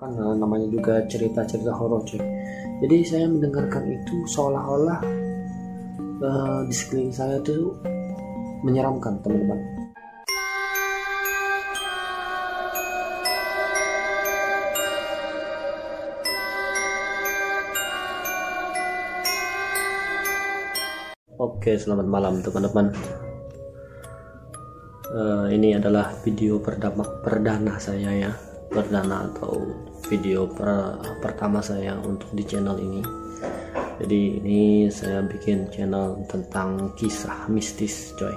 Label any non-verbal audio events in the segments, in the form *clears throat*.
kan eh, namanya juga cerita-cerita horor cuy. Jadi saya mendengarkan itu seolah-olah uh, di sekeliling saya itu menyeramkan teman-teman. Oke, selamat malam teman-teman. Uh, ini adalah video perdana, perdana saya ya, perdana atau video per, pertama saya untuk di channel ini. Jadi ini saya bikin channel tentang kisah mistis, coy.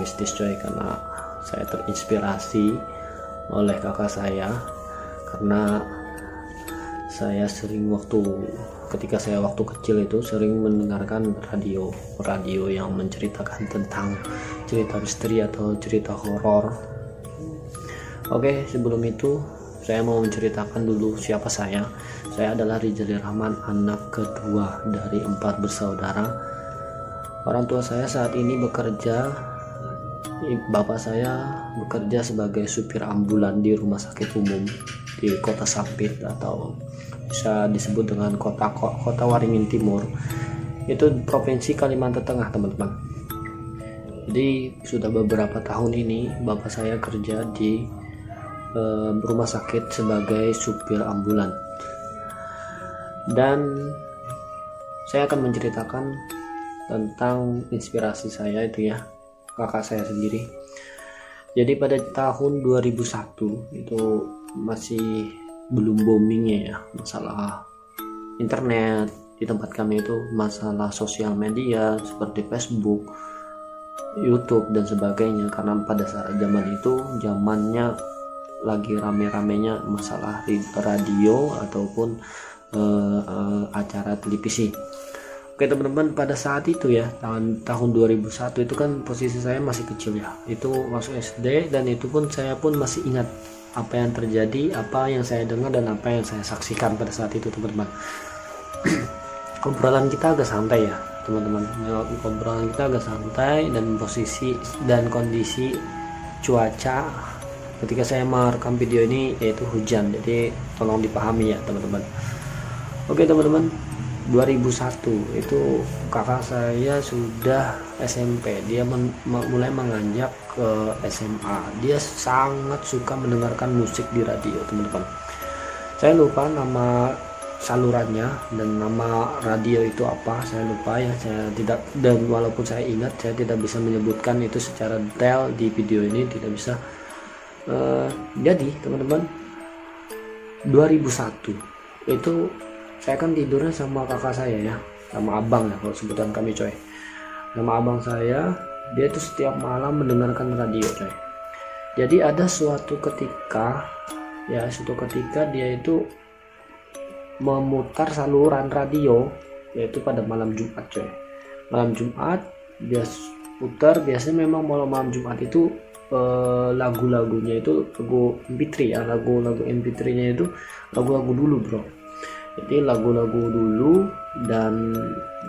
Mistis coy karena saya terinspirasi oleh kakak saya karena saya sering waktu ketika saya waktu kecil itu sering mendengarkan radio radio yang menceritakan tentang cerita misteri atau cerita horor oke sebelum itu saya mau menceritakan dulu siapa saya. Saya adalah Rizal Rahman anak kedua dari empat bersaudara. Orang tua saya saat ini bekerja bapak saya bekerja sebagai supir ambulan di rumah sakit umum di kota Sampit atau bisa disebut dengan kota kota Waringin Timur. Itu provinsi Kalimantan Tengah teman-teman. Jadi sudah beberapa tahun ini bapak saya kerja di rumah sakit sebagai supir ambulan. Dan saya akan menceritakan tentang inspirasi saya itu ya kakak saya sendiri. Jadi pada tahun 2001 itu masih belum boomingnya ya masalah internet. Di tempat kami itu masalah sosial media seperti Facebook, YouTube dan sebagainya. Karena pada saat zaman itu zamannya lagi rame-ramenya masalah di radio ataupun uh, uh, acara televisi. Oke teman-teman pada saat itu ya tahun tahun 2001 itu kan posisi saya masih kecil ya. Itu masuk SD dan itu pun saya pun masih ingat apa yang terjadi apa yang saya dengar dan apa yang saya saksikan pada saat itu teman-teman. *clears throat* Obrolan kita agak santai ya teman-teman. Obrolan kita agak santai dan posisi dan kondisi cuaca ketika saya merekam video ini yaitu hujan. Jadi tolong dipahami ya teman-teman. Oke teman-teman. 2001 itu kakak saya sudah SMP dia men mulai menganjak ke SMA dia sangat suka mendengarkan musik di radio teman-teman. Saya lupa nama salurannya dan nama radio itu apa. Saya lupa ya saya tidak dan walaupun saya ingat saya tidak bisa menyebutkan itu secara detail di video ini. Tidak bisa uh, jadi teman-teman 2001 itu saya kan tidurnya sama kakak saya ya sama abang ya kalau sebutan kami coy. Nama abang saya dia tuh setiap malam mendengarkan radio coy. Jadi ada suatu ketika ya suatu ketika dia itu memutar saluran radio yaitu pada malam Jumat coy. Malam Jumat dia putar biasanya memang malam malam Jumat itu eh, lagu-lagunya itu lagu MP3 ya lagu-lagu MP3 nya itu lagu-lagu dulu bro. Jadi lagu-lagu dulu dan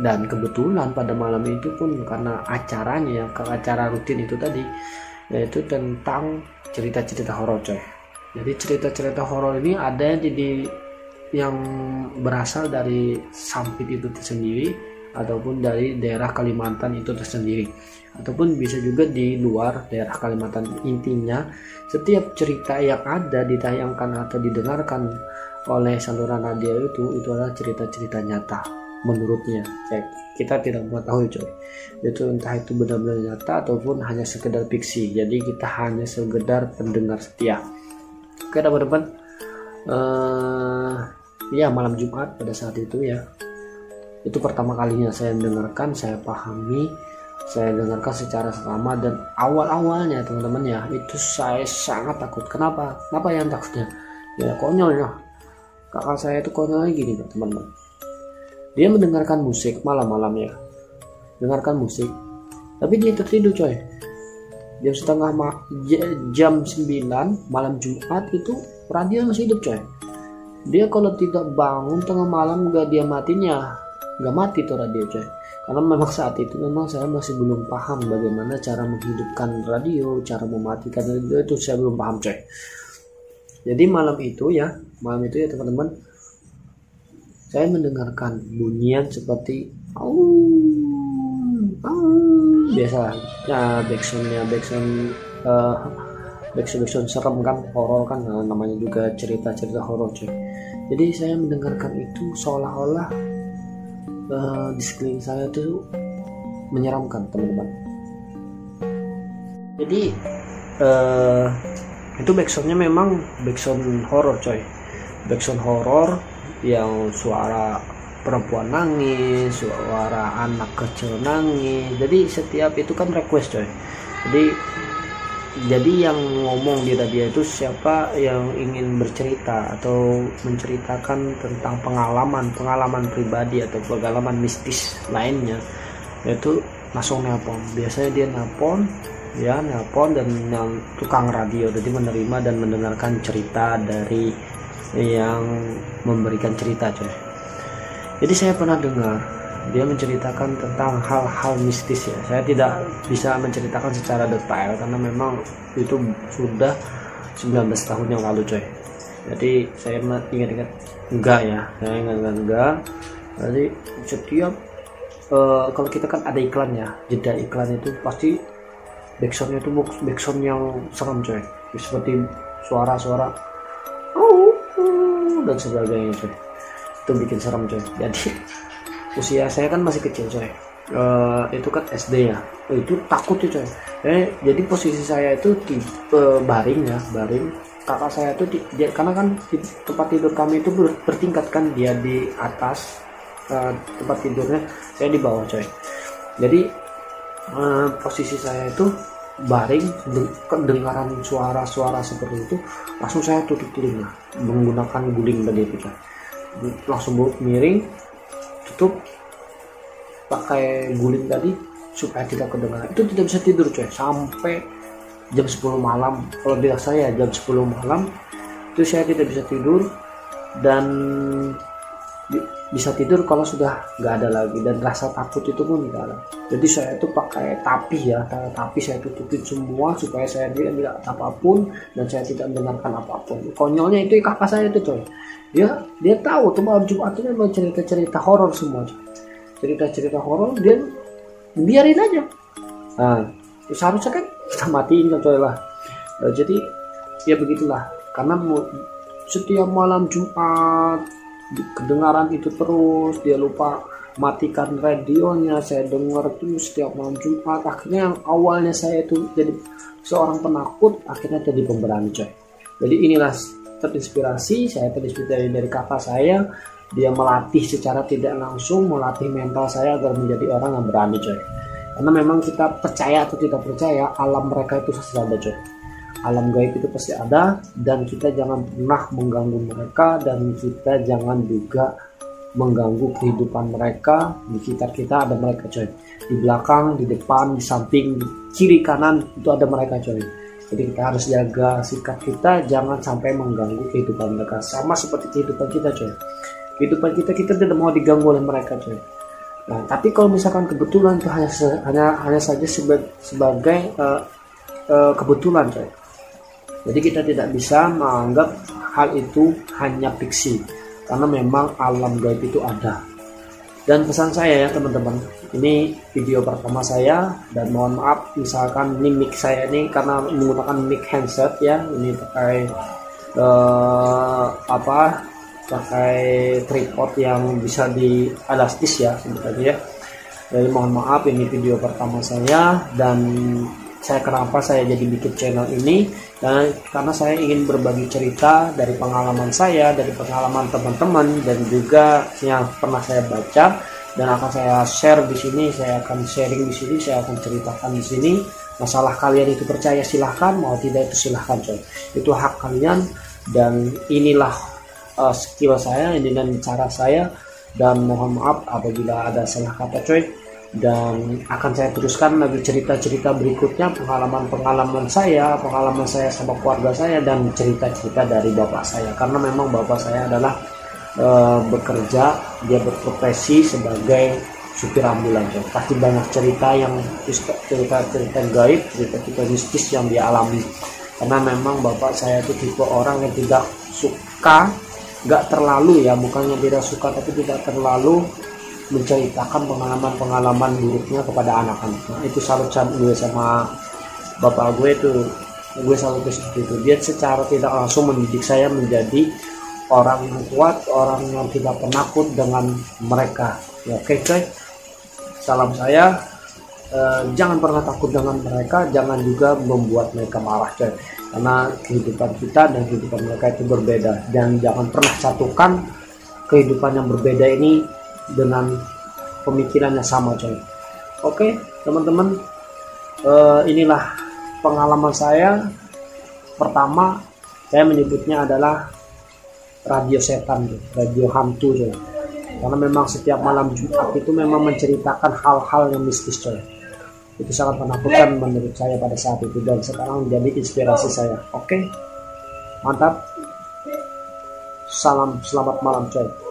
dan kebetulan pada malam itu pun karena acaranya ke acara rutin itu tadi yaitu tentang cerita-cerita horor coy. Jadi cerita-cerita horor ini ada yang jadi yang berasal dari Sampit itu tersendiri ataupun dari daerah Kalimantan itu tersendiri. Ataupun bisa juga di luar daerah Kalimantan. Intinya setiap cerita yang ada ditayangkan atau didengarkan oleh saluran radio itu itu adalah cerita-cerita nyata menurutnya. Ya, kita tidak mengetahui coy. Itu entah itu benar-benar nyata ataupun hanya sekedar fiksi. Jadi kita hanya sekedar pendengar setia. Oke teman-teman. Uh, ya malam Jumat pada saat itu ya itu pertama kalinya saya dengarkan saya pahami saya dengarkan secara selama dan awal-awalnya teman-teman ya itu saya sangat takut. Kenapa? Kenapa yang takutnya? Ya konyol ya. Kakak saya itu konyolnya gini teman-teman. Dia mendengarkan musik malam-malam ya. Dengarkan musik. Tapi dia tertidur coy. Jam setengah ma jam 9 malam Jumat itu radio masih hidup coy. Dia kalau tidak bangun tengah malam gak dia matinya gak mati tuh radio coy. Karena memang saat itu memang saya masih belum paham bagaimana cara menghidupkan radio cara mematikan radio itu saya belum paham coy. Jadi malam itu ya malam itu ya teman-teman saya mendengarkan bunyian seperti oh, oh, biasa. Ya backsoundnya backsound uh, backsound backsound serem kan horor kan nah, namanya juga cerita cerita horor cuy jadi saya mendengarkan itu seolah-olah uh, di sekeliling saya itu menyeramkan teman-teman. Jadi uh, itu backsoundnya memang backsound horor coy. Backsound horor yang suara perempuan nangis suara anak kecil nangis. Jadi setiap itu kan request coy. Jadi jadi yang ngomong di tadi itu siapa yang ingin bercerita atau menceritakan tentang pengalaman pengalaman pribadi atau pengalaman mistis lainnya itu langsung nelpon. Biasanya dia nelpon ya nelpon dan tukang radio jadi menerima dan mendengarkan cerita dari yang memberikan cerita coy jadi saya pernah dengar dia menceritakan tentang hal-hal mistis ya. Saya tidak bisa menceritakan secara detail karena memang itu sudah 19 tahun yang lalu coy. Jadi saya ingat-ingat enggak ya. Saya ingat-ingat enggak. Jadi setiap uh, kalau kita kan ada iklan ya jeda iklan itu pasti backsoundnya itu backsound yang serem coy. Seperti suara-suara dan sebagainya coy. Itu bikin serem coy. Jadi usia saya kan masih kecil coy. Uh, itu kan SD ya. Oh, itu takut ya coy. Eh, jadi posisi saya itu di uh, baring ya baring. Kakak saya itu di, dia, karena kan di tempat tidur kami itu ber, bertingkat kan dia di atas uh, tempat tidurnya saya di bawah coy. Jadi uh, posisi saya itu baring kedengaran suara-suara seperti itu langsung saya tutup telinga menggunakan guling tadi itu coy. Langsung miring tutup pakai guling tadi supaya tidak kedengaran itu tidak bisa tidur coy. Sampai jam 10 malam. Kalau bilang saya jam 10 malam. Itu saya tidak bisa tidur. Dan bisa tidur kalau sudah nggak ada lagi dan rasa takut itu pun tidak ada. Jadi saya itu pakai tapi ya tapi saya tutupin semua supaya saya tidak tidak apa pun dan saya tidak mendengarkan apa pun. Konyolnya itu kakak saya itu coy. Dia dia tahu tuh malam Jumat itu memang cerita-cerita horor semua cerita-cerita horor dia biarin aja. Nah seharusnya kan kita matiin kan coy lah. Nah, jadi ya begitulah. Karena setiap malam Jumat kedengaran itu terus dia lupa matikan radionya saya dengar tuh setiap malam Jumat. Akhirnya yang awalnya saya itu jadi seorang penakut akhirnya jadi pemberani coy jadi inilah terinspirasi saya terinspirasi dari kakak saya dia melatih secara tidak langsung melatih mental saya agar menjadi orang yang berani coy. Karena memang kita percaya atau tidak percaya alam mereka itu ada coy alam gaib itu pasti ada dan kita jangan pernah mengganggu mereka dan kita jangan juga mengganggu kehidupan mereka di sekitar kita. Ada mereka coy. Di belakang di depan di samping di kiri kanan itu ada mereka coy. Jadi kita harus jaga sikap kita jangan sampai mengganggu kehidupan mereka. Sama seperti kehidupan kita coy. Kehidupan kita kita tidak mau diganggu oleh mereka coy. Nah tapi kalau misalkan kebetulan itu hanya hanya hanya saja sebagai, sebagai uh, uh, kebetulan coy jadi kita tidak bisa menganggap hal itu hanya fiksi karena memang alam gaib itu ada. Dan pesan saya ya teman-teman ini video pertama saya dan mohon maaf misalkan ini mic saya ini karena menggunakan mic handset ya ini pakai uh, apa pakai tripod yang bisa di elastis ya sebetulnya ya. Jadi mohon maaf ini video pertama saya dan saya kenapa saya jadi bikin channel ini? Dan karena saya ingin berbagi cerita dari pengalaman saya dari pengalaman teman-teman dan juga yang pernah saya baca. Dan akan saya share di sini saya akan sharing di sini saya akan ceritakan di sini. Masalah kalian itu percaya silahkan. Mau tidak itu silahkan coy. Itu hak kalian. Dan inilah uh, skill saya ini dan cara saya. Dan mohon maaf apabila ada salah kata coy dan akan saya teruskan lagi cerita-cerita berikutnya pengalaman-pengalaman saya, pengalaman saya sama keluarga saya dan cerita-cerita dari bapak saya. Karena memang bapak saya adalah e, bekerja dia berprofesi sebagai supir ambulans. Pasti banyak cerita yang cerita-cerita gaib, cerita-cerita mistis yang dia alami. Karena memang bapak saya itu tipe orang yang tidak suka nggak terlalu ya bukannya tidak suka tapi tidak terlalu menceritakan pengalaman-pengalaman buruknya kepada anak-anak nah, itu salut gue sama bapak gue itu. Gue selalu seperti itu dia secara tidak langsung mendidik saya menjadi orang yang kuat orang yang tidak penakut dengan mereka. Ya oke okay, salam saya eh, jangan pernah takut dengan mereka jangan juga membuat mereka marah coy. Karena kehidupan kita dan kehidupan mereka itu berbeda. Dan jangan pernah satukan kehidupan yang berbeda ini dengan pemikirannya sama coy. Oke teman-teman uh, inilah pengalaman saya. Pertama saya menyebutnya adalah radio setan radio hantu coy. Karena memang setiap malam Jumat itu memang menceritakan hal-hal yang mistis coy. Itu sangat menakutkan menurut saya pada saat itu dan sekarang menjadi inspirasi saya. Oke mantap. Salam selamat malam coy